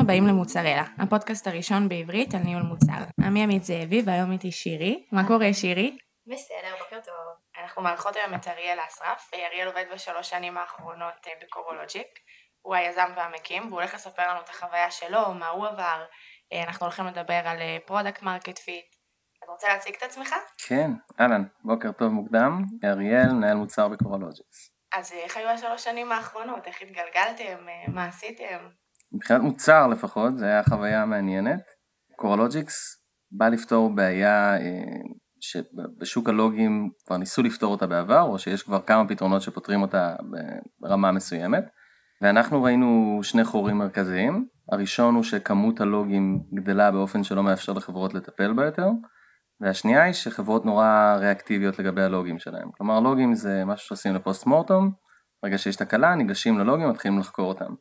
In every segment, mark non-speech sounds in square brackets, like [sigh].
הבאים למוצרלה, הפודקאסט הראשון בעברית על ניהול מוצר. אני עמית זאבי והיום איתי שירי. מה קורה שירי? בסדר, בוקר טוב. אנחנו מארחות היום את אריאל אסרף. אריאל עובד בשלוש שנים האחרונות אה, בקורולוג'יק. הוא היזם והמקים, והוא הולך לספר לנו את החוויה שלו, מה הוא עבר. אה, אנחנו הולכים לדבר על product market fit. אתה רוצה להציג את עצמך? כן, אהלן, בוקר טוב מוקדם. אריאל, מנהל מוצר בקורולוג'יקס. אז איך היו השלוש שנים האחרונות? איך התגלגלתם? מה עשיתם? מבחינת מוצר לפחות, זו הייתה חוויה מעניינת. קורולוג'יקס בא לפתור בעיה אה, שבשוק הלוגים כבר ניסו לפתור אותה בעבר, או שיש כבר כמה פתרונות שפותרים אותה ברמה מסוימת. ואנחנו ראינו שני חורים מרכזיים. הראשון הוא שכמות הלוגים גדלה באופן שלא מאפשר לחברות לטפל בה יותר. והשנייה היא שחברות נורא ריאקטיביות לגבי הלוגים שלהם. כלומר לוגים זה משהו שעושים לפוסט מורטום, ברגע שיש תקלה ניגשים ללוגים ומתחילים לחקור אותם.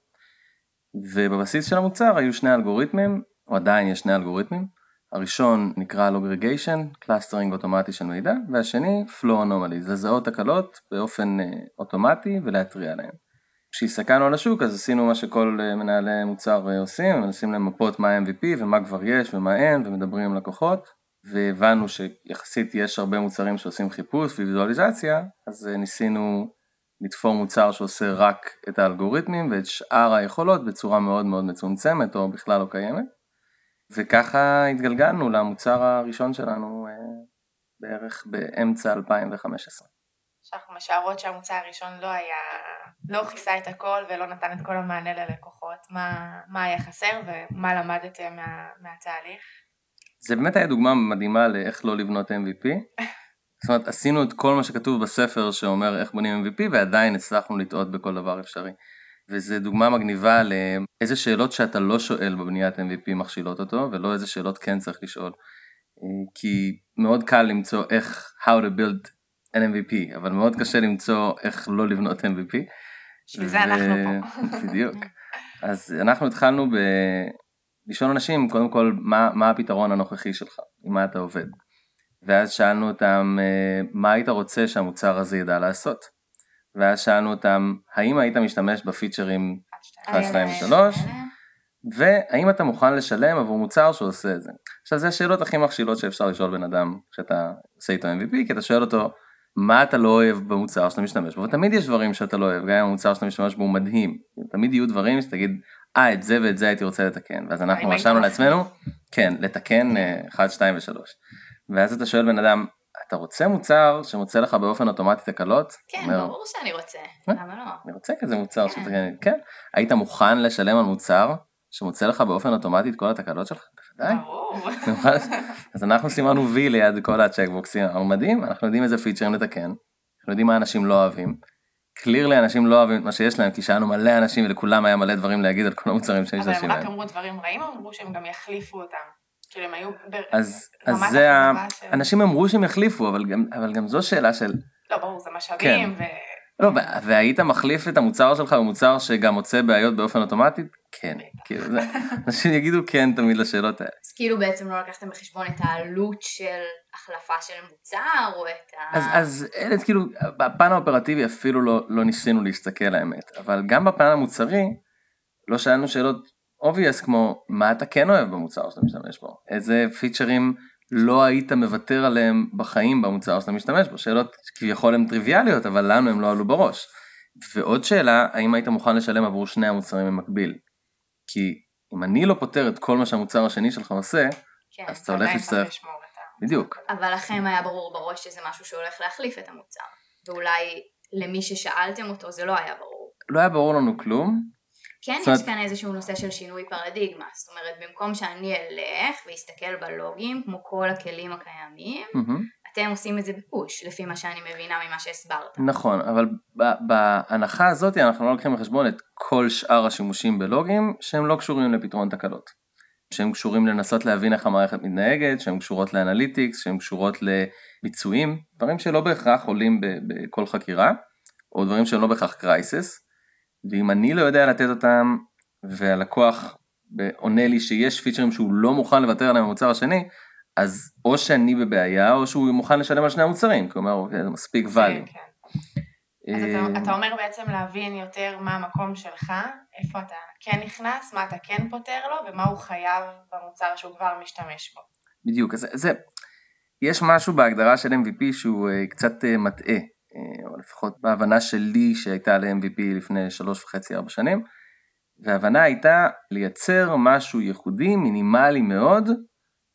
ובבסיס של המוצר היו שני אלגוריתמים, או עדיין יש שני אלגוריתמים, הראשון נקרא Loggregation, clustering אוטומטי של מידע, והשני flow anomaly, לזהות תקלות באופן uh, אוטומטי ולהתריע עליהן. כשהסתכלנו על השוק אז עשינו מה שכל uh, מנהלי מוצר uh, עושים, מנסים למפות מה MVP ומה כבר יש ומה אין ומדברים עם לקוחות, והבנו שיחסית יש הרבה מוצרים שעושים חיפוש וויזואליזציה, אז ניסינו לתפור מוצר שעושה רק את האלגוריתמים ואת שאר היכולות בצורה מאוד מאוד מצומצמת או בכלל לא קיימת. וככה התגלגלנו למוצר הראשון שלנו אה, בערך באמצע 2015. שאנחנו משערות שהמוצר הראשון לא היה, לא כיסה את הכל ולא נתן את כל המענה ללקוחות, מה, מה היה חסר ומה למדתם מה, מהתהליך? זה באמת היה דוגמה מדהימה לאיך לא לבנות MVP. [laughs] זאת אומרת, עשינו את כל מה שכתוב בספר שאומר איך בונים MVP ועדיין הצלחנו לטעות בכל דבר אפשרי. וזו דוגמה מגניבה לאיזה שאלות שאתה לא שואל בבניית MVP מכשילות אותו, ולא איזה שאלות כן צריך לשאול. כי מאוד קל למצוא איך how to build an MVP, אבל מאוד קשה למצוא איך לא לבנות MVP. בשביל זה אנחנו פה. בדיוק. אז אנחנו התחלנו ב... לשאול אנשים קודם כל מה, מה הפתרון הנוכחי שלך, עם מה אתה עובד. ואז שאלנו אותם אה, מה היית רוצה שהמוצר הזה ידע לעשות. ואז שאלנו אותם האם היית משתמש בפיצ'רים 1, 2 ו-3 והאם אתה מוכן לשלם עבור מוצר שעושה את זה. עכשיו זה השאלות הכי מכשילות שאפשר לשאול בן אדם כשאתה עושה איתו MVP כי אתה שואל אותו מה אתה לא אוהב במוצר שאתה משתמש בו? ותמיד יש דברים שאתה לא אוהב גם אם המוצר שאתה משתמש בו הוא מדהים. תמיד יהיו דברים שתגיד אה את זה ואת זה הייתי רוצה לתקן. ואז אנחנו רשמנו לעצמנו כן לתקן 1, 2 ו-3 ואז אתה שואל בן אדם אתה רוצה מוצר שמוצא לך באופן אוטומטי תקלות? כן, אומר, ברור שאני רוצה, אה? למה לא? אני רוצה כזה מוצר כן. שתקן, כן. היית מוכן לשלם על מוצר שמוצא לך באופן אוטומטי את כל התקלות שלך? בוודאי. ברור. אז אנחנו סימנו וי ליד כל הצ'קבוקסים, אמרנו מדהים, אנחנו יודעים איזה פיצ'רים לתקן, אנחנו יודעים מה אנשים לא אוהבים. קלירלי אנשים לא אוהבים את מה שיש להם כי שאלנו מלא אנשים ולכולם היה מלא דברים להגיד על כל המוצרים שיש להם. אבל הם רק אמרו דברים רעים אמרו שהם גם יחליפו אותם? כאילו הם היו אז, אז זה, ה... של... אנשים אמרו שהם יחליפו, אבל גם, אבל גם זו שאלה של... לא, ברור, זה משאבים. כן. ו... לא, והיית מחליף את המוצר שלך במוצר שגם מוצא בעיות באופן אוטומטי? כן, כאילו, זה, [laughs] אנשים יגידו כן תמיד לשאלות האלה. אז כאילו בעצם לא לקחתם בחשבון את העלות של החלפה של מוצר, או את ה... אז, אז אלה, כאילו, בפן האופרטיבי אפילו לא, לא ניסינו להסתכל האמת, אבל גם בפן המוצרי, לא שאלנו שאלות obvious כמו מה אתה כן אוהב במוצר שאתה משתמש בו, איזה פיצ'רים לא היית מוותר עליהם בחיים במוצר שאתה משתמש בו, שאלות כביכול הן טריוויאליות אבל לנו הם לא עלו בראש. ועוד שאלה, האם היית מוכן לשלם עבור שני המוצרים במקביל? כי אם אני לא פותר את כל מה שהמוצר השני שלך עושה, כן, אז אתה הולך להצטרך... בדיוק. אבל לכם היה ברור בראש שזה משהו שהולך להחליף את המוצר, ואולי למי ששאלתם אותו זה לא היה ברור. לא היה ברור לנו כלום, כן יש כאן איזשהו נושא של שינוי פרדיגמה, זאת אומרת במקום שאני אלך ואסתכל בלוגים כמו כל הכלים הקיימים, mm-hmm. אתם עושים את זה בפוש לפי מה שאני מבינה ממה שהסברת. נכון, אבל בהנחה הזאת אנחנו לא לוקחים בחשבון את כל שאר השימושים בלוגים שהם לא קשורים לפתרון תקלות. שהם קשורים לנסות להבין איך המערכת מתנהגת, שהם קשורות לאנליטיקס, שהם קשורות לביצועים, דברים שלא בהכרח עולים בכל חקירה, או דברים שהם לא בהכרח קרייסס. ואם אני לא יודע לתת אותם והלקוח עונה לי שיש פיצ'רים שהוא לא מוכן לוותר עליהם במוצר השני, אז או שאני בבעיה או שהוא מוכן לשלם על שני המוצרים, כלומר אוקיי, זה מספיק value. כן, כן. אז אתה, אתה אומר בעצם להבין יותר מה המקום שלך, איפה אתה כן נכנס, מה אתה כן פותר לו, ומה הוא חייב במוצר שהוא כבר משתמש בו. בדיוק, אז זה, יש משהו בהגדרה של MVP שהוא uh, קצת uh, מטעה, או לפחות בהבנה שלי שהייתה ל-MVP לפני שלוש וחצי ארבע שנים, וההבנה הייתה לייצר משהו ייחודי, מינימלי מאוד,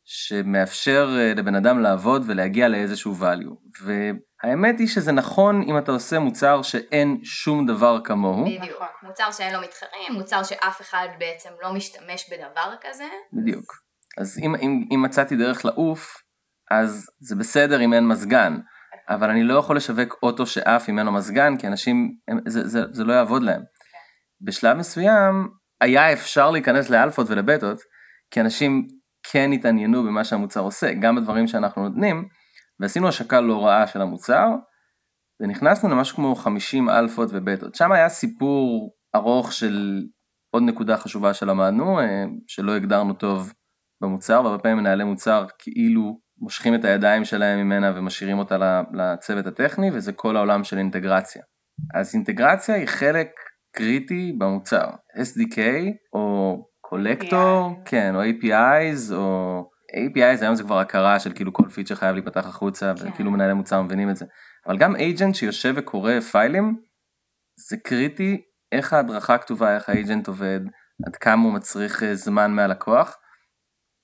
שמאפשר uh, לבן אדם לעבוד ולהגיע לאיזשהו value. והאמת היא שזה נכון אם אתה עושה מוצר שאין שום דבר כמוהו. בדיוק, נכון. מוצר שאין לו מתחרים, מוצר שאף אחד בעצם לא משתמש בדבר כזה. בדיוק. אז אם, אם, אם מצאתי דרך לעוף, אז זה בסדר אם אין מזגן, אבל אני לא יכול לשווק אוטו שעף לו מזגן, כי אנשים, הם, זה, זה, זה לא יעבוד להם. בשלב מסוים היה אפשר להיכנס לאלפות ולבטות, כי אנשים כן התעניינו במה שהמוצר עושה, גם בדברים שאנחנו נותנים, ועשינו השקה לא רעה של המוצר, ונכנסנו למשהו כמו 50 אלפות ובטות. שם היה סיפור ארוך של עוד נקודה חשובה שלמדנו, אה, שלא הגדרנו טוב במוצר, והרבה פעמים מנהלי מוצר כאילו מושכים את הידיים שלהם ממנה ומשאירים אותה לצוות הטכני, וזה כל העולם של אינטגרציה. אז אינטגרציה היא חלק קריטי במוצר. SDK או קולקטור, כן, או APIs, או APIs היום זה כבר הכרה של כאילו כל פיצ'ר חייב להיפתח החוצה, כן. וכאילו מנהלי מוצר מבינים את זה. אבל גם agent שיושב וקורא פיילים, זה קריטי איך ההדרכה כתובה, איך האג'נט עובד, עד כמה הוא מצריך אה, זמן מהלקוח.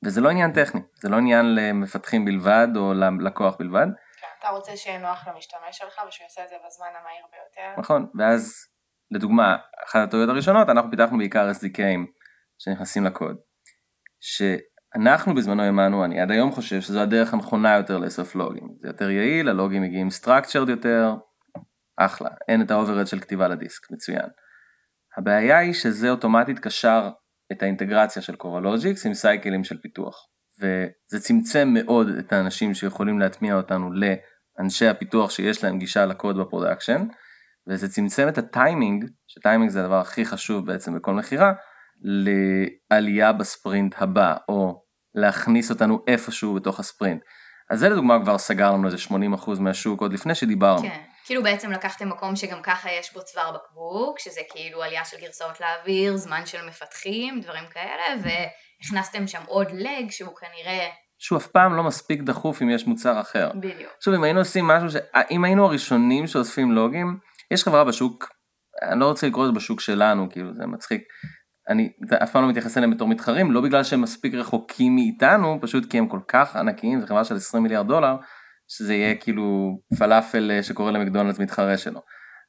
וזה לא עניין טכני, זה לא עניין למפתחים בלבד או ללקוח בלבד. כן, אתה רוצה שיהיה נוח למשתמש שלך ושהוא יעשה את זה בזמן המהיר ביותר. נכון, ואז לדוגמה, אחת הטעויות הראשונות, אנחנו פיתחנו בעיקר SDKים שנכנסים לקוד. שאנחנו בזמנו האמנו, אני עד היום חושב שזו הדרך הנכונה יותר לאסוף לוגים. זה יותר יעיל, הלוגים מגיעים structured יותר, אחלה, אין את ה-overhead של כתיבה לדיסק, מצוין. הבעיה היא שזה אוטומטית קשר את האינטגרציה של Coralogix עם cycle-ים של פיתוח. וזה צמצם מאוד את האנשים שיכולים להטמיע אותנו לאנשי הפיתוח שיש להם גישה לקוד ב-production, וזה צמצם את ה-timing, ש-timing זה הדבר הכי חשוב בעצם בכל מכירה, לעלייה בספרינט הבא, או להכניס אותנו איפשהו בתוך הספרינט. אז זה לדוגמה כבר סגר לנו איזה 80% מהשוק עוד לפני שדיברנו. כן. כאילו בעצם לקחתם מקום שגם ככה יש בו צוואר בקבוק, שזה כאילו עלייה של גרסאות לאוויר, זמן של מפתחים, דברים כאלה, והכנסתם שם עוד לג שהוא כנראה... שהוא אף פעם לא מספיק דחוף אם יש מוצר אחר. בדיוק. עכשיו אם היינו עושים משהו, ש... אם היינו הראשונים שאוספים לוגים, יש חברה בשוק, אני לא רוצה לקרוא לזה בשוק שלנו, כאילו זה מצחיק, אני אף פעם לא מתייחס אליהם בתור מתחרים, לא בגלל שהם מספיק רחוקים מאיתנו, פשוט כי הם כל כך ענקיים, זו חברה של 20 מיליארד דולר, שזה יהיה כאילו פלאפל אה, שקורא למקדונלדס מתחרה שלו.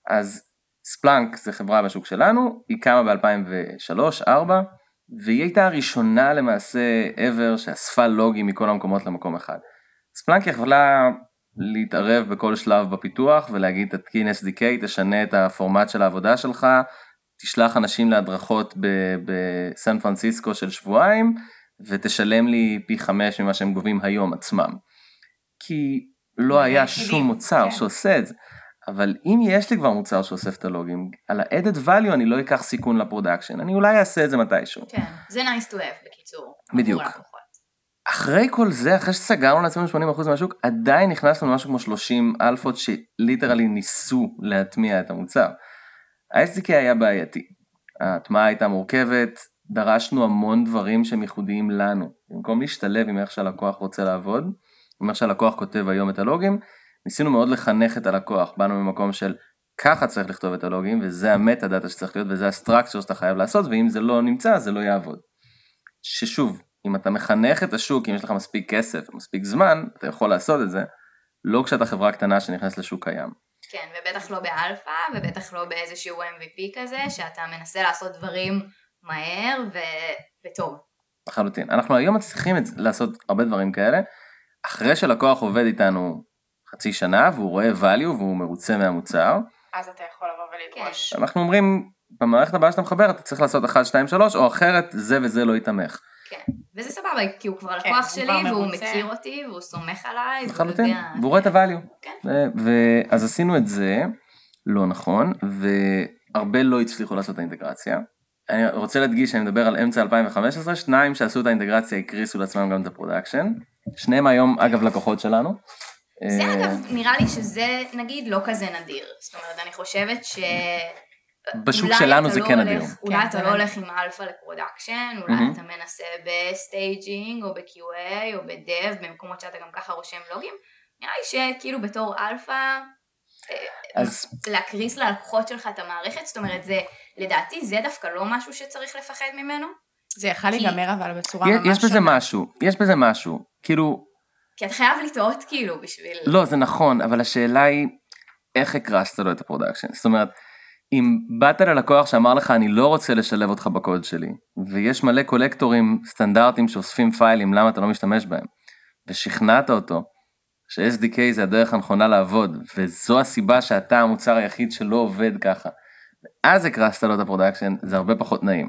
אז ספלאנק זה חברה בשוק שלנו, היא קמה ב-2003-2004, והיא הייתה הראשונה למעשה ever שאספה לוגים מכל המקומות למקום אחד. ספלאנק יכולה להתערב בכל שלב בפיתוח ולהגיד תתקין SDK, תשנה את הפורמט של העבודה שלך, תשלח אנשים להדרכות בסן פרנסיסקו של שבועיים ותשלם לי פי חמש ממה שהם גובים היום עצמם. כי לא היה שום מוצר כן. שעושה את זה. אבל אם יש לי כבר מוצר שאוסף את הלוגים, על ה-added value אני לא אקח סיכון ל-production, אני אולי אעשה את זה מתישהו. כן, זה nice to have בקיצור. בדיוק. אחרי כל זה, אחרי שסגרנו לעצמנו 80% מהשוק, עדיין נכנסנו למשהו כמו 30 אלפות ש-literally ניסו להטמיע את המוצר. ה-SDK היה בעייתי, ההטמעה הייתה מורכבת, דרשנו המון דברים שהם ייחודיים לנו. במקום להשתלב עם איך שהלקוח רוצה לעבוד, אומר שהלקוח כותב היום את הלוגים, ניסינו מאוד לחנך את הלקוח, באנו ממקום של ככה צריך לכתוב את הלוגים וזה המטה דאטה שצריך להיות וזה הסטרקצ'ר שאתה חייב לעשות ואם זה לא נמצא זה לא יעבוד. ששוב, אם אתה מחנך את השוק, אם יש לך מספיק כסף ומספיק זמן, אתה יכול לעשות את זה, לא כשאתה חברה קטנה שנכנסת לשוק קיים. כן, ובטח לא באלפא, ובטח לא באיזשהו MVP כזה, שאתה מנסה לעשות דברים מהר ו... וטוב. לחלוטין. אנחנו היום מצליחים לעשות הרבה דברים כאלה, אחרי שלקוח עובד איתנו חצי שנה והוא רואה value והוא מרוצה מהמוצר. אז אתה יכול לבוא ולדרוש. כן. אנחנו אומרים, במערכת הבאה שאתה מחבר אתה צריך לעשות 1, 2, 3 או אחרת זה וזה לא יתמך. כן, וזה סבבה, כי הוא כבר כן, לקוח שלי והוא מכיר אותי והוא סומך עליי. לחלוטין, והוא רואה את ה-value. כן. ואז עשינו את זה, לא נכון, והרבה לא הצליחו לעשות את האינטגרציה. אני רוצה להדגיש שאני מדבר על אמצע 2015, שניים שעשו את האינטגרציה הקריסו לעצמם גם את ה-production. שניהם היום אגב לקוחות שלנו. זה אה, אגב, נראה לי שזה נגיד לא כזה נדיר. זאת אומרת, אני חושבת ש... בשוק שלנו זה לא כן נדיר. אולי כן, אתה זה לא. הולך עם אלפא ל-production, אולי מהמם. אתה מנסה ב-staging או ב-QA או ב-dev, במקומות שאתה גם ככה רושם לוגים. נראה לי שכאילו בתור אלפא, אה, אז להקריס ללקוחות שלך את המערכת, זאת אומרת, זה, לדעתי זה דווקא לא משהו שצריך לפחד ממנו, זה יכל כי- להיגמר אבל בצורה יש- ממש יש בזה. משהו, יש בזה משהו. כאילו, כי אתה חייב לטעות כאילו בשביל... לא, זה נכון, אבל השאלה היא, איך הקרסת לו את ה production? זאת אומרת, אם באת ללקוח שאמר לך, אני לא רוצה לשלב אותך בקוד שלי, ויש מלא collectors סטנדרטיים שאוספים files, למה אתה לא משתמש בהם? ושכנעת אותו ש-SDK זה הדרך הנכונה לעבוד, וזו הסיבה שאתה המוצר היחיד שלא עובד ככה. ואז הקרסת לו את ה production, זה הרבה פחות נעים.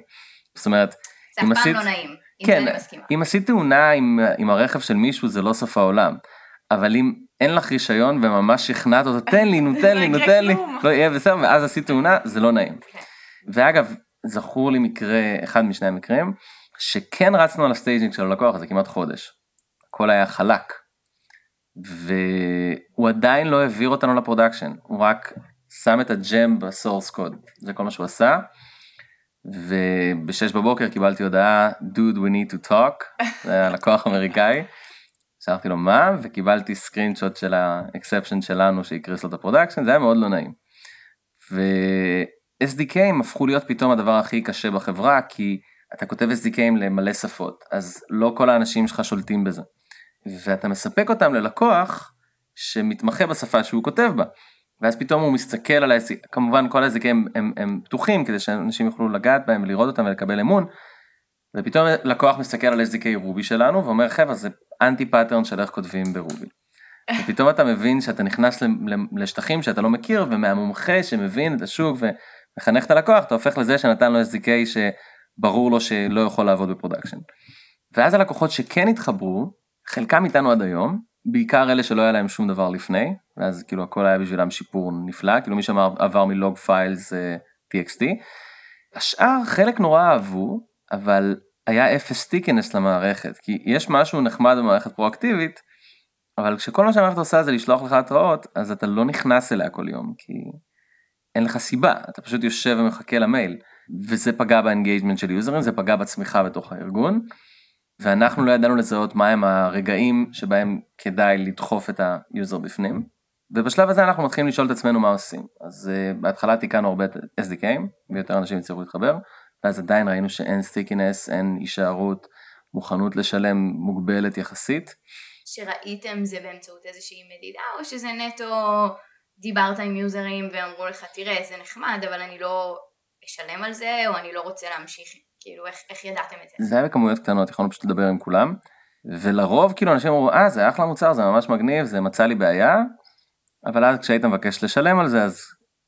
זאת אומרת, זה אף פעם עשית- לא נעים, עם כן, זה אני מסכימה. אם עשית תאונה עם, עם הרכב של מישהו זה לא סוף העולם, אבל אם אין לך רישיון וממש שכנעת אותו, תן לי, נו [laughs] תן לי, נו לא תן לי. לא יהיה בסדר, ואז עשית תאונה, זה לא נעים. כן. ואגב, זכור לי מקרה, אחד משני המקרים, שכן רצנו על ה staging של הלקוח הזה כמעט חודש. הכל היה חלק. והוא עדיין לא העביר אותנו ל production, הוא רק שם את ה gem ב source code, זה כל מה שהוא עשה. ובשש בבוקר קיבלתי הודעה, dude we need to talk, [laughs] זה היה לקוח אמריקאי. שלחתי לו מה, וקיבלתי screenshot של ה exception שלנו שהקריס לו את ה production, זה היה מאוד לא נעים. ו-SDKים הפכו להיות פתאום הדבר הכי קשה בחברה, כי אתה כותב SDKים למלא שפות, אז לא כל האנשים שלך שולטים בזה. ואתה מספק אותם ללקוח שמתמחה בשפה שהוא כותב בה. ואז פתאום הוא מסתכל על ה-SDK, כמובן כל ה-SDK הם, הם, הם פתוחים כדי שאנשים יוכלו לגעת בהם ולראות אותם ולקבל אמון. ופתאום לקוח מסתכל על SDK Ruby שלנו ואומר חבר'ה זה anti-pattern של איך כותבים ב Ruby. ופתאום אתה מבין שאתה נכנס לשטחים שאתה לא מכיר ומהמומחה שמבין את השוק ומחנך את הלקוח אתה הופך לזה שנתן לו SDK שברור לו שלא יכול לעבוד ב production. ואז הלקוחות שכן התחברו, חלקם איתנו עד היום, בעיקר אלה שלא היה להם שום דבר לפני, ואז כאילו הכל היה בשבילם שיפור נפלא, כאילו מי שעבר מלוג פיילס אה, TXT. השאר חלק נורא אהבו, אבל היה אפס סטיקנס למערכת, כי יש משהו נחמד במערכת פרואקטיבית, אבל כשכל מה שהמערכת עושה זה לשלוח לך התראות, אז אתה לא נכנס אליה כל יום, כי אין לך סיבה, אתה פשוט יושב ומחכה למייל, וזה פגע ב engagement של users, זה פגע בצמיחה בתוך הארגון, ואנחנו לא ידענו לזהות מהם הרגעים שבהם כדאי לדחוף את ה user בפנים, ובשלב הזה אנחנו מתחילים לשאול את עצמנו מה עושים. אז uh, בהתחלה תיקנו הרבה SDKים, ויותר אנשים יצטרכו להתחבר, ואז עדיין ראינו שאין stickiness, אין הישארות, מוכנות לשלם מוגבלת יחסית. שראיתם זה באמצעות איזושהי מדידה, או שזה נטו דיברת עם יוזרים ואמרו לך, תראה, זה נחמד, אבל אני לא אשלם על זה, או אני לא רוצה להמשיך, כאילו, איך, איך ידעתם את זה? זה היה בכמויות קטנות, יכולנו פשוט לדבר עם כולם, ולרוב כאילו אנשים אמרו, אה, זה אחלה מוצר, זה ממש מגניב, זה מצא לי בעיה, אבל אז כשהיית מבקש לשלם על זה, אז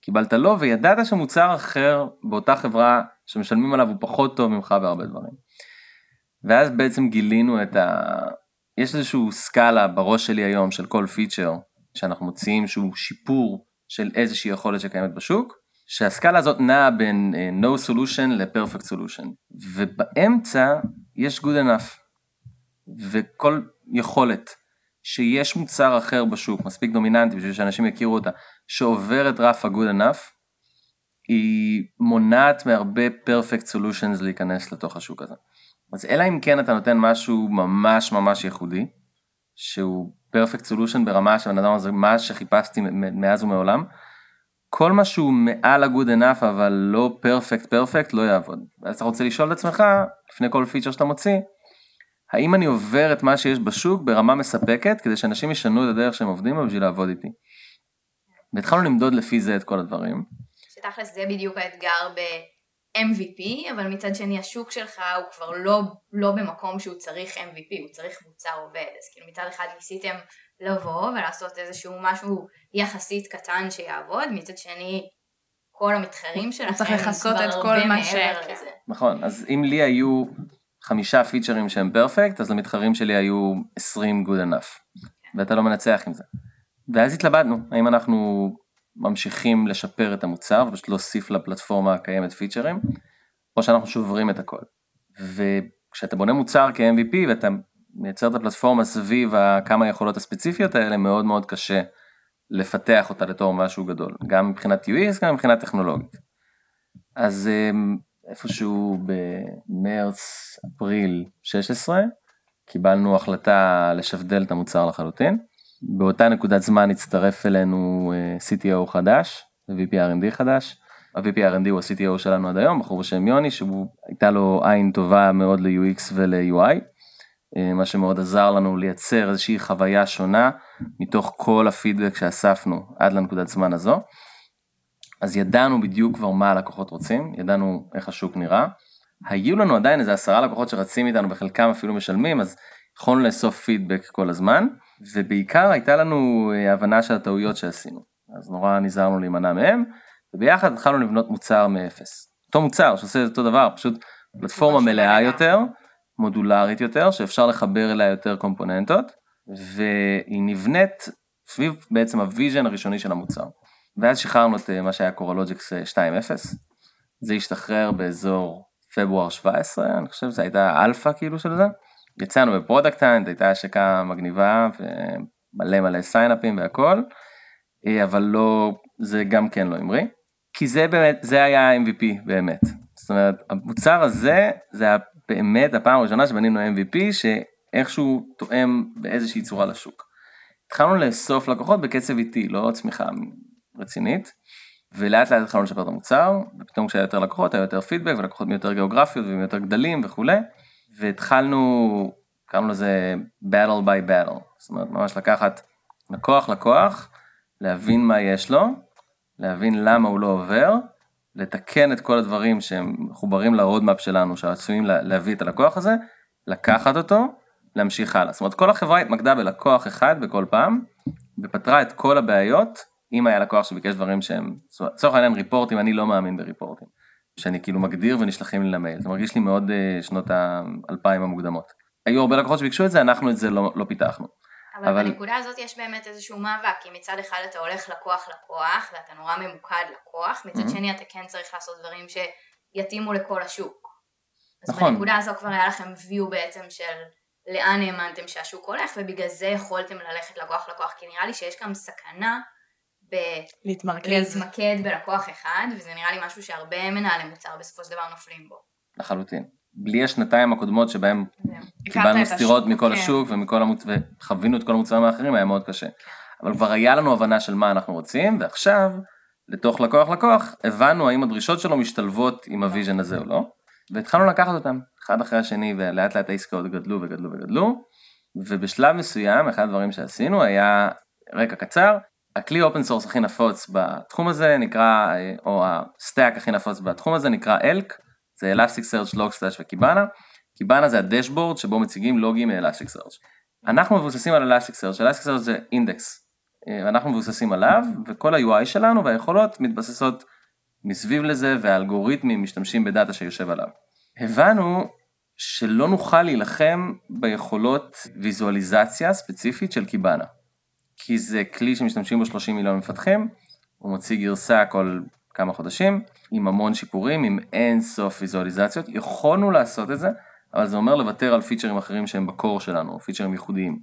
קיבלת לא, וידעת שמוצר אחר באותה חברה שמשלמים עליו הוא פחות טוב ממך בהרבה דברים. ואז בעצם גילינו את ה... יש איזשהו סקאלה בראש שלי היום של כל פיצ'ר שאנחנו מוציאים שהוא שיפור של איזושהי יכולת שקיימת בשוק, שהסקאלה הזאת נעה בין uh, no solution ל-perfect solution, ובאמצע יש good enough, וכל יכולת שיש מוצר אחר בשוק, מספיק דומיננטי בשביל שאנשים יכירו אותה, שעובר את רף ה-good enough, היא מונעת מהרבה perfect solutions להיכנס לתוך השוק הזה. אז אלא אם כן אתה נותן משהו ממש ממש ייחודי, שהוא perfect solution ברמה שהבן אדם הזה, מה שחיפשתי מאז ומעולם, כל מה שהוא מעל ה-good enough אבל לא perfect perfect לא יעבוד. אז אתה רוצה לשאול את עצמך, לפני כל פיצ'ר שאתה מוציא, האם אני עובר את מה שיש בשוק ברמה מספקת כדי שאנשים ישנו את הדרך שהם עובדים בשביל לעבוד איתי. והתחלנו למדוד לפי זה את כל הדברים. שתכלס זה בדיוק האתגר ב-MVP, אבל מצד שני השוק שלך הוא כבר לא, לא במקום שהוא צריך MVP, הוא צריך מוצר עובד. אז כאילו מצד אחד ניסיתם לבוא ולעשות איזשהו משהו יחסית קטן שיעבוד, מצד שני כל המתחרים שלכם צריך לכסות את כל מה ש-. נכון, אז אם לי היו חמישה פיצ'רים שהם פרפקט, אז למתחרים שלי היו 20 good enough, ואתה לא מנצח עם זה. ואז התלבטנו, האם אנחנו ממשיכים לשפר את המוצר ופשוט להוסיף לפלטפורמה הקיימת פיצ'רים, או שאנחנו שוברים את הכל. וכשאתה בונה מוצר כ-MVP ואתה מייצר את הפלטפורמה סביב כמה יכולות הספציפיות האלה, מאוד מאוד קשה לפתח אותה לתור משהו גדול, גם מבחינת UX, גם מבחינת טכנולוגית. אז אמ, איפשהו במרץ, אפריל 16, קיבלנו החלטה לשבדל את המוצר לחלוטין. באותה נקודת זמן הצטרף אלינו אה, CTO חדש, VP R&D חדש. ה-VP R&D הוא ה-CTO שלנו עד היום, בחור בשם יוני, שהייתה לו עין טובה מאוד ל-UX ול-UI, מה שמאוד עזר לנו לייצר איזושהי חוויה שונה מתוך כל הפידבק שאספנו עד לנקודת זמן הזו. אז ידענו בדיוק כבר מה הלקוחות רוצים, ידענו איך השוק נראה. היו לנו עדיין איזה עשרה לקוחות שרצים איתנו, בחלקם אפילו משלמים, אז יכולנו לאסוף פידבק כל הזמן, ובעיקר הייתה לנו אה, הבנה של הטעויות שעשינו. אז נורא נזהרנו להימנע מהם, וביחד התחלנו לבנות מוצר מאפס. אותו מוצר שעושה את אותו דבר, פשוט פלטפורמה מלאה יותר, מודולרית יותר, שאפשר לחבר אליה יותר קומפוננטות, והיא נבנית סביב בעצם ה vision הראשוני של המוצר. ואז שחררנו את אה, מה שהיה Coralogix 2.0, זה השתחרר באזור פברואר 17, אני חושב שזו הייתה אלפא כאילו של זה. יצאנו ב Product Hunt, הייתה השקה מגניבה ומלא מלא sign-upים והכל, אה, אבל לא, זה גם כן לא המריא. כי זה באמת, זה היה ה-MVP באמת. זאת אומרת, המוצר הזה, זה היה באמת הפעם הראשונה שבנינו MVP שאיכשהו תואם באיזושהי צורה לשוק. התחלנו לאסוף לקוחות בקצב איטי, לא צמיחה רצינית, ולאט לאט התחלנו לשפר את המוצר, ופתאום כשהיה יותר לקוחות היה יותר פידבק ולקוחות מיותר גיאוגרפיות ויותר גדלים וכולי, והתחלנו, קראנו לזה battle by battle, זאת אומרת ממש לקחת לקוח לקוח, להבין מה יש לו, להבין למה הוא לא עובר, לתקן את כל הדברים שהם מחוברים לרודמאפ שלנו, שעשויים להביא את הלקוח הזה, לקחת אותו, להמשיך הלאה. זאת אומרת, כל החברה התמקדה בלקוח אחד בכל פעם, ופתרה את כל הבעיות, אם היה לקוח שביקש דברים שהם, לצורך העניין ריפורטים, אני לא מאמין בריפורטים. שאני כאילו מגדיר ונשלחים לי למייל, זה מרגיש לי מאוד uh, שנות האלפיים המוקדמות. היו הרבה לקוחות שביקשו את זה, אנחנו את זה לא, לא פיתחנו. אבל, אבל בנקודה הזאת יש באמת איזשהו מאבק, כי מצד אחד אתה הולך לקוח לקוח, ואתה נורא ממוקד לקוח, מצד mm-hmm. שני אתה כן צריך לעשות דברים שיתאימו לכל השוק. אז נכון. בנקודה הזו כבר היה לכם view בעצם של לאן האמנתם שהשוק הולך, ובגלל זה יכולתם ללכת לקוח לקוח, כי נראה לי שיש גם סכנה להתמקד. להתמקד בלקוח אחד, וזה נראה לי משהו שהרבה מנהלי מוצר בסופו של דבר נופלים בו. לחלוטין. בלי השנתיים הקודמות שבהם קיבלנו סטירות מכל כן. השוק ומכל המוצ... וחווינו את כל המוצרים האחרים היה מאוד קשה. אבל כבר היה לנו הבנה של מה אנחנו רוצים, ועכשיו, לתוך לקוח לקוח, הבנו האם הדרישות שלו משתלבות עם ה vision הזה או לא, והתחלנו לקחת אותם, אחד אחרי השני, ולאט לאט העסקאות גדלו וגדלו וגדלו, ובשלב מסוים, אחד הדברים שעשינו היה רקע קצר, הכלי open source הכי נפוץ בתחום הזה נקרא, או ה stack הכי נפוץ בתחום הזה נקרא ELK, זה Elasticsearch, Logstash ו Kibana. Kibana זה ה dashboard שבו מציגים לוגים מ-Elasticsearch. אנחנו מבוססים על Elasticsearch, Elasticsearch זה אינדקס, אנחנו מבוססים עליו וכל ה-UI שלנו והיכולות מתבססות מסביב לזה והאלגוריתמים משתמשים ב data שיושב עליו. הבנו שלא נוכל להילחם ביכולות ויזואליזציה ספציפית של Kibana. כי זה כלי שמשתמשים בו 30 מיליון מפתחים, הוא מוציא גרסה כל כמה חודשים, עם המון שיפורים, עם אין סוף ויזואליזציות, יכולנו לעשות את זה, אבל זה אומר לוותר על פיצ'רים אחרים שהם בקור שלנו, או פיצ'רים ייחודיים.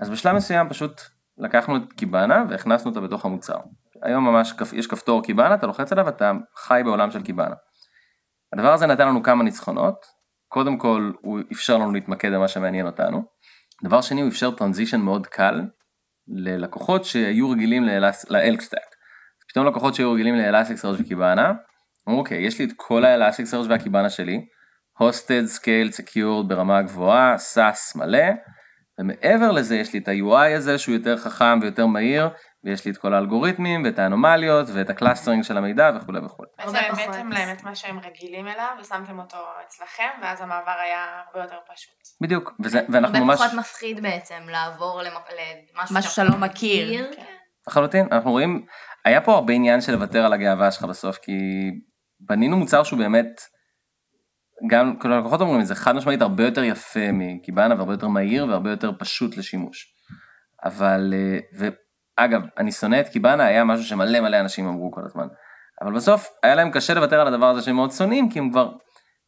אז בשלב מסוים פשוט לקחנו את קיבאנה והכנסנו אותה בתוך המוצר. היום ממש יש כפתור קיבאנה, אתה לוחץ עליו ואתה חי בעולם של קיבאנה. הדבר הזה נתן לנו כמה ניצחונות, קודם כל הוא אפשר לנו להתמקד במה שמעניין אותנו, דבר שני הוא אפשר transition מאוד קל ללקוחות שהיו רגילים ל ELK Stack. פתאום לקוחות שהיו רגילים ל Elastic ו Kibana, אמרו אוקיי, יש לי את כל ה Elastic וה Kibana שלי, hosted, scale, secured ברמה גבוהה, SaaS מלא, ומעבר לזה יש לי את ה-UI הזה שהוא יותר חכם ויותר מהיר, ויש לי את כל האלגוריתמים ואת האנומליות ואת ה clustering של המידע וכולי וכולי. בעצם הבאתם להם את מה שהם רגילים אליו ושמתם אותו אצלכם ואז המעבר היה הרבה יותר פשוט. בדיוק, וזה, ואנחנו ממש... הרבה פחות מפחיד בעצם לעבור למשהו שאתה לא מכיר. כן. לחלוטין, אנחנו רואים, היה פה הרבה עניין של לוותר על הגאווה שלך בסוף, כי בנינו מוצר שהוא באמת, גם כל הלקוחות אומרים את זה, חד משמעית הרבה יותר יפה מקיבאנה והרבה יותר מהיר והרבה יותר פשוט לשימוש. אבל, אה, ואגב, אני שונא את קיבאנה היה משהו שמלא מלא אנשים אמרו כל הזמן. אבל בסוף היה להם קשה לוותר על הדבר הזה שהם מאוד שונאים, כי הם כבר,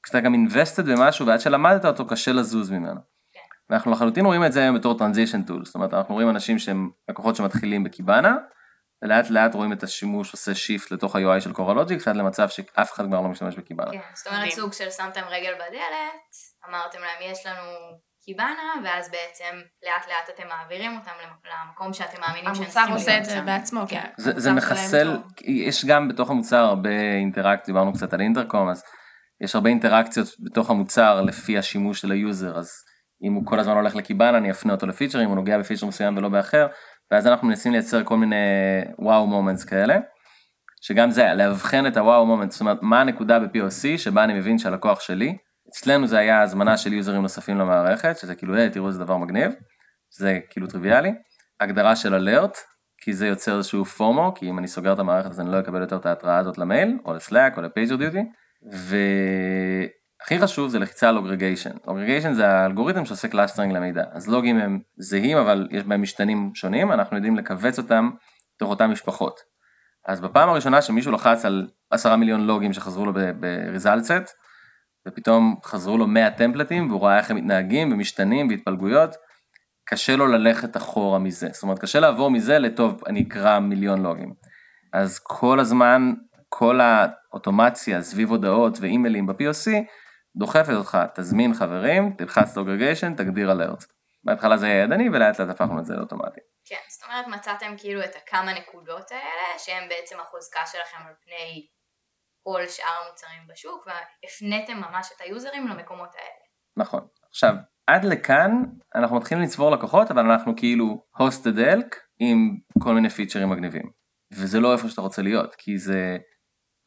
כשאתה גם invested במשהו ועד שלמדת אותו קשה לזוז ממנו. כן. ואנחנו לחלוטין רואים את זה היום בתור transition tool, זאת אומרת אנחנו רואים אנשים שהם לקוחות שמתחילים ב Kibana, ולאט לאט רואים את השימוש עושה shift לתוך ה-UI של Coralogix עד למצב שאף אחד כבר לא משתמש ב Kibana. כן, זאת אומרת סוג של שמתם רגל בדלת, אמרתם להם יש לנו Kibana, ואז בעצם לאט לאט אתם מעבירים אותם למקום שאתם מאמינים שהם צריכים להיות שם. המוצר עושה את זה בעצמו, כן. זה, זה מחסל, יש גם בתוך המוצר הרבה אינטראקציות, דיברנו קצת על אינטרקום, אז יש הרבה אינטראקציות בתוך המוצר לפי השימוש של ה user, אז אם הוא כל הזמן הולך ל Kibana אני אפנה אותו ל feature, אם הוא נוגע ב feature מסוים ולא באחר, ואז אנחנו מנסים לייצר כל מיני wow moments כאלה, שגם זה, לאבחן את ה wow moments, זאת אומרת מה הנקודה ב-POC שבה אני מבין שהלקוח שלי, אצלנו זה היה הזמנה של users נוספים למערכת, שזה כאילו, היי, תראו איזה דבר מגניב, זה כאילו טריוויאלי, הגדרה של alert, כי זה יוצר איזשהו FOMO, כי אם אני סוגר את המערכת אז אני לא אקבל יותר את ההתראה הזאת למייל, או ל Slack, או ל PagerDuty, והכי חשוב זה לחיצה על Loggregation. Loggregation זה האלגוריתם שעושה clustering למידע, אז לוגים הם זהים אבל יש בהם משתנים שונים, אנחנו יודעים לכווץ אותם תוך אותן משפחות. אז בפעם הראשונה שמישהו לחץ על עשרה מיליון לוגים שחזרו לו ב-results ופתאום חזרו לו 100 טמפלטים והוא ראה איך הם מתנהגים ומשתנים והתפלגויות, קשה לו ללכת אחורה מזה. זאת אומרת, קשה לעבור מזה לטוב, אני אקרא מיליון לוגים. אז כל הזמן, כל האוטומציה סביב הודעות ואימיילים ב-POC, דוחפת אותך, תזמין חברים, תלחץ את אוגרגיישן, תגדיר אלרט. בהתחלה זה היה ידני ולאט לאט הפכנו את זה לאוטומטי. כן, זאת אומרת מצאתם כאילו את הכמה נקודות האלה, שהם בעצם החוזקה שלכם על פני כל שאר המוצרים בשוק, והפניתם ממש את היוזרים למקומות האלה. נכון. עכשיו, עד לכאן אנחנו מתחילים לצבור לקוחות, אבל אנחנו כאילו hosted ELK עם כל מיני פיצ'רים מגניבים. וזה לא איפה שאתה רוצה להיות, כי זה...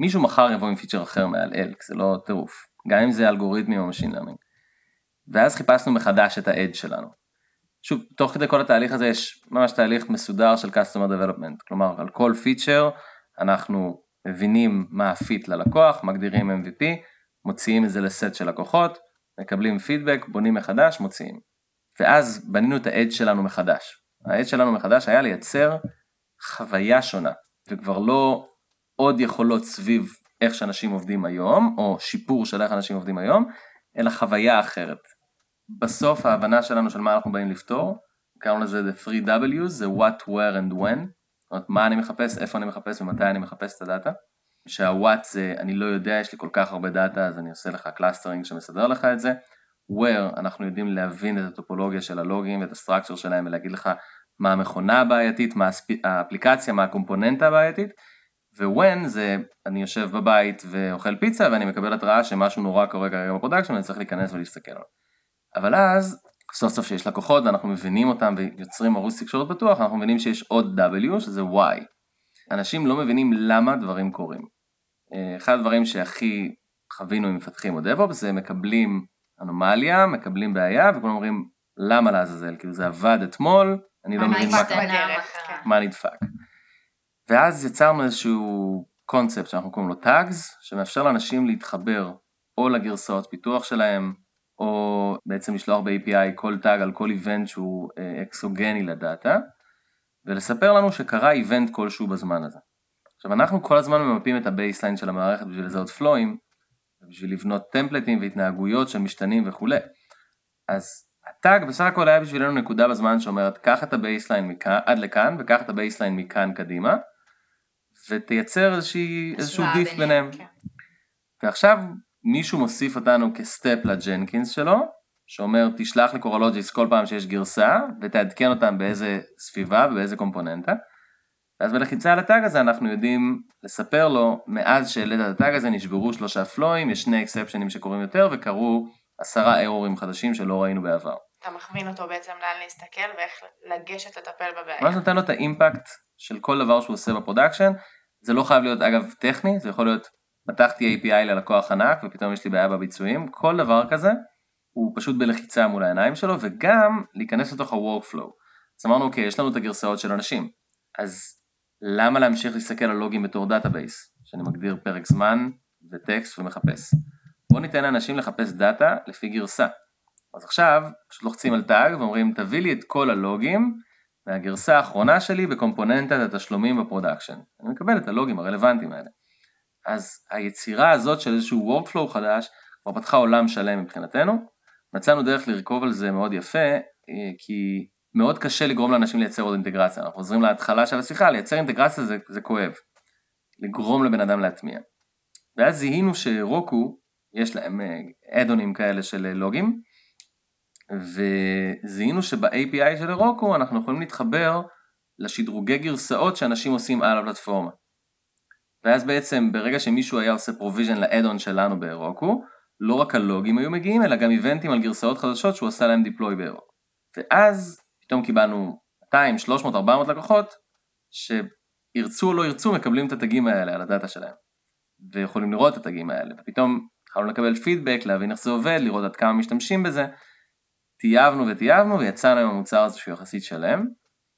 מישהו מחר יבוא עם פיצ'ר אחר מעל ELK, זה לא טירוף. גם אם זה אלגוריתמים או Machine Learning. ואז חיפשנו מחדש את ה-edge שלנו. שוב, תוך כדי כל התהליך הזה יש ממש תהליך מסודר של Customer Development, כלומר על כל פיצ'ר אנחנו מבינים מה ה fit ללקוח, מגדירים MVP, מוציאים את זה לסט של לקוחות, מקבלים פידבק, בונים מחדש, מוציאים. ואז בנינו את האדג' שלנו מחדש. האדג' שלנו מחדש היה לייצר חוויה שונה, וכבר לא עוד יכולות סביב איך שאנשים עובדים היום, או שיפור של איך אנשים עובדים היום, אלא חוויה אחרת. בסוף ההבנה שלנו של מה אנחנו באים לפתור, קראנו לזה the 3Ws, זה what, where and when, זאת אומרת מה אני מחפש, איפה אני מחפש ומתי אני מחפש את הדאטה. שה-what זה אני לא יודע, יש לי כל כך הרבה דאטה אז אני עושה לך clustering שמסדר לך את זה. where אנחנו יודעים להבין את הטופולוגיה של הלוגים ואת ה structure שלהם ולהגיד לך מה המכונה הבעייתית, מה האפליקציה, מה הקומפוננטה הבעייתית. ו-when זה אני יושב בבית ואוכל פיצה ואני מקבל התראה שמשהו נורא קורה כרגע ב production ואני צריך להיכנס ולהסתכל עליו. אבל אז סוף סוף שיש לקוחות ואנחנו מבינים אותם ויוצרים ערוץ תקשורת פתוח אנחנו מבינים שיש עוד W שזה why. אנשים לא מבינים למה דברים קורים. אה, אחד הדברים שהכי חווינו עם מפתחים או DevOps זה מקבלים אנומליה, מקבלים בעיה וכולם אומרים למה לעזאזל, כאילו זה עבד אתמול, אני לא מבין מה מה נדפק. ואז יצרנו איזשהו קונספט שאנחנו קוראים לו טאגס, שמאפשר לאנשים להתחבר או לגרסאות פיתוח שלהם, או בעצם לשלוח ב-API כל טאג על כל איבנט שהוא אה, אקסוגני לדאטה, ולספר לנו שקרה event כלשהו בזמן הזה. עכשיו אנחנו כל הזמן ממפים את ה baseline של המערכת בשביל לזהות פלואים, בשביל לבנות טמפלטים והתנהגויות של משתנים וכולי. אז ה tag בסך הכל היה בשבילנו נקודה בזמן שאומרת קח את ה baseline מכאן, עד לכאן וקח את ה baseline מכאן קדימה ותייצר איזושהי, איזשהו diff ביניהם. כן. ועכשיו מישהו מוסיף אותנו כ step ל Jenkins שלו שאומר תשלח ל Coralogix כל פעם שיש גרסה ותעדכן אותם באיזה סביבה ובאיזה קומפוננטה ואז בלחיצה על ה tag הזה אנחנו יודעים לספר לו מאז שהעלית את ה tag הזה נשברו שלושה פלואים, יש שני אקספשנים שקורים יותר וקרו עשרה ארורים חדשים שלא ראינו בעבר. אתה מכווין אותו בעצם לאן להסתכל ואיך לגשת לטפל בבעיה. ממש נותן לו את ה impact של כל דבר שהוא עושה ב production, זה לא חייב להיות אגב טכני, זה יכול להיות פתחתי API ללקוח ענק ופתאום יש לי בעיה בביצועים, כל דבר כזה הוא פשוט בלחיצה מול העיניים שלו וגם להיכנס לתוך ה-workflow. אז אמרנו אוקיי, יש לנו את הגרסאות של אנשים, אז למה להמשיך להסתכל על לוגים בתור database, שאני מגדיר פרק זמן וטקסט ומחפש. בוא ניתן לאנשים לחפש דאטה לפי גרסה. אז עכשיו פשוט לוחצים על tag ואומרים תביא לי את כל הלוגים מהגרסה האחרונה שלי בקומפוננטת התשלומים ב production. אני מקבל את הלוגים הרלוונטיים האלה. אז היצירה הזאת של איזשהו workflow חדש כבר פתחה עולם שלם מבחינתנו, מצאנו דרך לרכוב על זה מאוד יפה, אה, כי מאוד קשה לגרום לאנשים לייצר עוד אינטגרציה. אנחנו חוזרים להתחלה של השיחה, לייצר אינטגרציה זה, זה כואב. לגרום לבן אדם להטמיע. ואז זיהינו שרוקו, יש להם אדונים אה, כאלה של אה, לוגים, וזיהינו שב-API של רוקו אנחנו יכולים להתחבר לשדרוגי גרסאות שאנשים עושים על הפלטפורמה. ואז בעצם ברגע שמישהו היה עושה provision ל add-on שלנו ב Heroku, לא רק הלוגים היו מגיעים, אלא גם איבנטים על גרסאות חדשות שהוא עשה להם deploy ב Heroku. ואז פתאום קיבלנו 200, 300, 400 לקוחות, שירצו או לא ירצו מקבלים את התגים האלה על הדאטה שלהם. ויכולים לראות את התגים האלה, ופתאום התחלנו לקבל פידבק, להבין איך זה עובד, לראות עד כמה משתמשים בזה. טייבנו וטייבנו ויצאנו עם המוצר הזה שהוא יחסית שלם.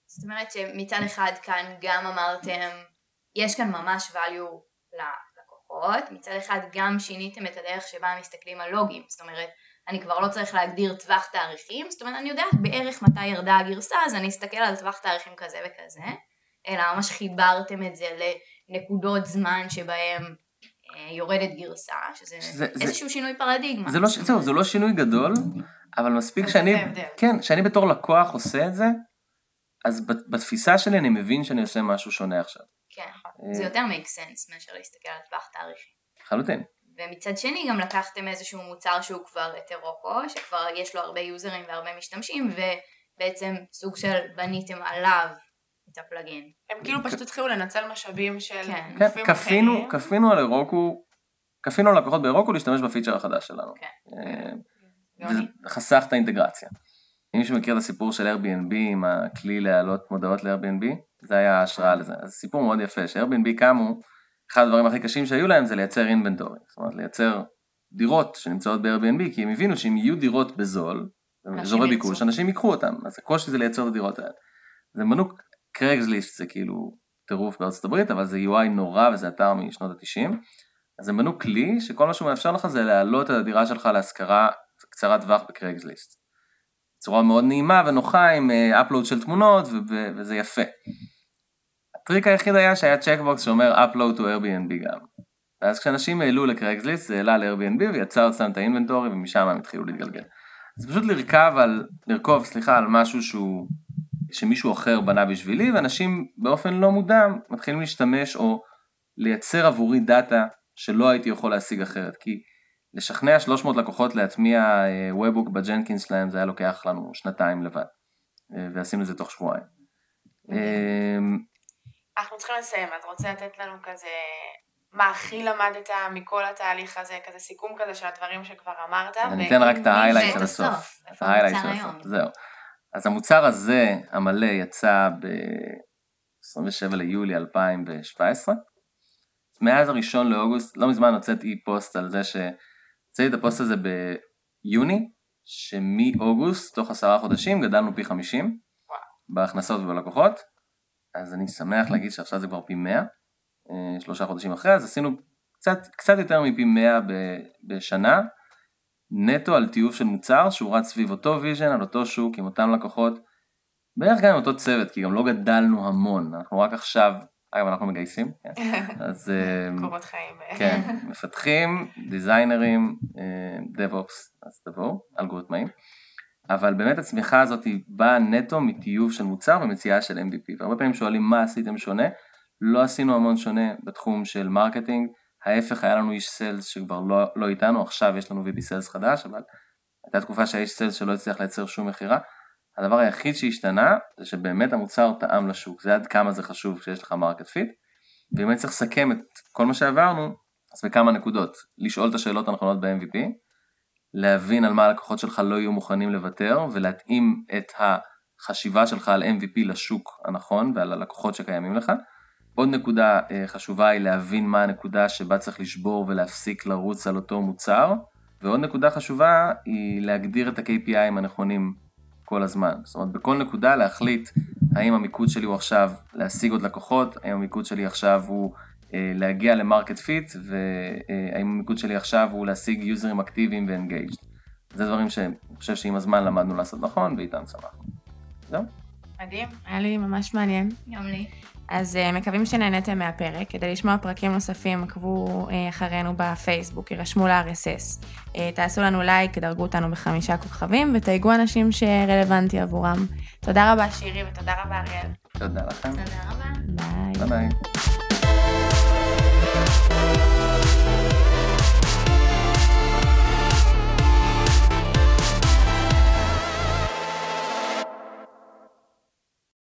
זאת אומרת שמצד אחד כאן גם אמרתם, יש כאן ממש value ללקוחות, מצד אחד גם שיניתם את הדרך שבה מסתכלים על לוגים, זאת אומרת אני כבר לא צריך להגדיר טווח תאריכים, זאת אומרת אני יודעת בערך מתי ירדה הגרסה אז אני אסתכל על טווח תאריכים כזה וכזה, אלא ממש חיברתם את זה לנקודות זמן שבהם אה, יורדת גרסה, שזה, שזה איזשהו זה, שינוי פרדיגמה. זה לא, זהו, זה לא שינוי גדול, אבל מספיק שאני, כן, שאני בתור לקוח עושה את זה, אז בתפיסה שלי אני מבין שאני עושה משהו שונה עכשיו. כן, אה, זה יותר make sense מאשר להסתכל על טווח תאריכים. לחלוטין. ומצד שני גם לקחתם איזשהו מוצר שהוא כבר הטרוקו, שכבר יש לו הרבה יוזרים והרבה משתמשים, ובעצם סוג של בניתם עליו את הפלאגין. הם כאילו פשוט התחילו לנצל משאבים של כן. גופים כן, אחרים. כפינו על אירוקו, כפינו על לקוחות באירוקו להשתמש בפיצ'ר החדש שלנו. כן. חסך את האינטגרציה. אם מישהו מכיר את הסיפור של Airbnb עם הכלי להעלות מודעות ל-Airbnb, זה היה ההשראה לזה. אז סיפור מאוד יפה, ש-Airbnb קמו, אחד הדברים הכי קשים שהיו להם זה לייצר אינבנטורי, זאת אומרת לייצר דירות שנמצאות ב-Airbnb, כי הם הבינו שאם יהיו דירות בזול, אזורי ביקוש, אנשים ייקחו אותם, אז הקושי זה לייצר את הדירות האלה. זה מנוק Craigslist זה כאילו טירוף בארצות הברית, אבל זה UI נורא וזה אתר משנות ה-90. אז הם בנו כלי שכל מה שהוא מאפשר לך זה להעלות את הדירה שלך להשכרה קצרת טווח ב Craigslist. בצורה מאוד נעימה ונוחה עם upload אה, של תמונות וזה יפה. הטריק היחיד היה שהיה checkbox שאומר upload to Airbnb גם. ואז כשאנשים העלו ל Craigslist זה העלה ל-Airbnb ויצר אצלם את ה inventory ומשם הם התחילו להתגלגל. אז פשוט לרכב על, לרכוב סליחה על משהו שהוא שמישהו אחר בנה בשבילי, ואנשים באופן לא מודע מתחילים להשתמש או לייצר עבורי דאטה שלא הייתי יכול להשיג אחרת, כי לשכנע 300 לקוחות להטמיע webhook אה, ב Jenkins שלהם זה היה לוקח לנו שנתיים לבד, אה, ועשינו את זה תוך שבועיים. אמ, אנחנו צריכים לסיים, אתה רוצה לתת לנו כזה, מה הכי למדת מכל התהליך הזה, כזה סיכום כזה של הדברים שכבר אמרת. אני אתן רק את ה highlight של הסוף. את ה highlight של הסוף, זהו. אז המוצר הזה, המלא, יצא ב-27 ליולי 2017. מאז הראשון לאוגוסט, לא מזמן הוצאתי פוסט על זה שהוצאתי את הפוסט הזה ביוני, שמאוגוסט, תוך עשרה חודשים, גדלנו פי 50 בהכנסות ובלקוחות. אז אני שמח להגיד שעכשיו זה כבר פי 100, אה, שלושה חודשים אחרי, אז עשינו קצת, קצת יותר מפי 100 בשנה, נטו על טיוב של מוצר שהוא רץ סביב אותו vision, על אותו שוק, עם אותם לקוחות, בערך גם עם אותו צוות, כי גם לא גדלנו המון, אנחנו רק עכשיו, אגב אנחנו מגייסים, כן, [laughs] אז... אה, קורות חיים. כן, מפתחים, דיזיינרים, DevOps, אה, אז תבואו, אלגוריתמאים. אבל באמת הצמיחה הזאת היא באה נטו מטיוב של מוצר ומציאה של MVP, והרבה פעמים שואלים מה עשיתם שונה, לא עשינו המון שונה בתחום של marketing, ההפך היה לנו איש sales שכבר לא, לא איתנו, עכשיו יש לנו VP sales חדש, אבל הייתה תקופה שהאיש sales שלא הצליח לייצר שום מכירה. הדבר היחיד שהשתנה זה שבאמת המוצר תאם לשוק, זה עד כמה זה חשוב כשיש לך market fit, ואם אני צריך לסכם את כל מה שעברנו, אז בכמה נקודות, לשאול את השאלות הנכונות ב-MVP, להבין על מה הלקוחות שלך לא יהיו מוכנים לוותר ולהתאים את החשיבה שלך על MVP לשוק הנכון ועל הלקוחות שקיימים לך. עוד נקודה אה, חשובה היא להבין מה הנקודה שבה צריך לשבור ולהפסיק לרוץ על אותו מוצר. ועוד נקודה חשובה היא להגדיר את ה-KPIים הנכונים כל הזמן. זאת אומרת, בכל נקודה להחליט האם המיקוד שלי הוא עכשיו להשיג עוד לקוחות, האם המיקוד שלי עכשיו הוא אה, להגיע ל market fit, והאם המיקוד שלי עכשיו הוא להשיג יוזרים אקטיביים ו engaged. זה דברים שאני חושב שעם הזמן למדנו לעשות נכון, ואיתם צמחנו. זהו. מדהים, היה לי ממש מעניין. גם לי. אז uh, מקווים שנהניתם מהפרק. כדי לשמוע פרקים נוספים, עקבו uh, אחרינו בפייסבוק, הירשמו ל-RSS. Uh, תעשו לנו לייק, דרגו אותנו בחמישה כוכבים, ותייגו אנשים שרלוונטי עבורם. תודה רבה שירי ותודה רבה אריאל. תודה לכם. תודה רבה. ביי. ביי ביי.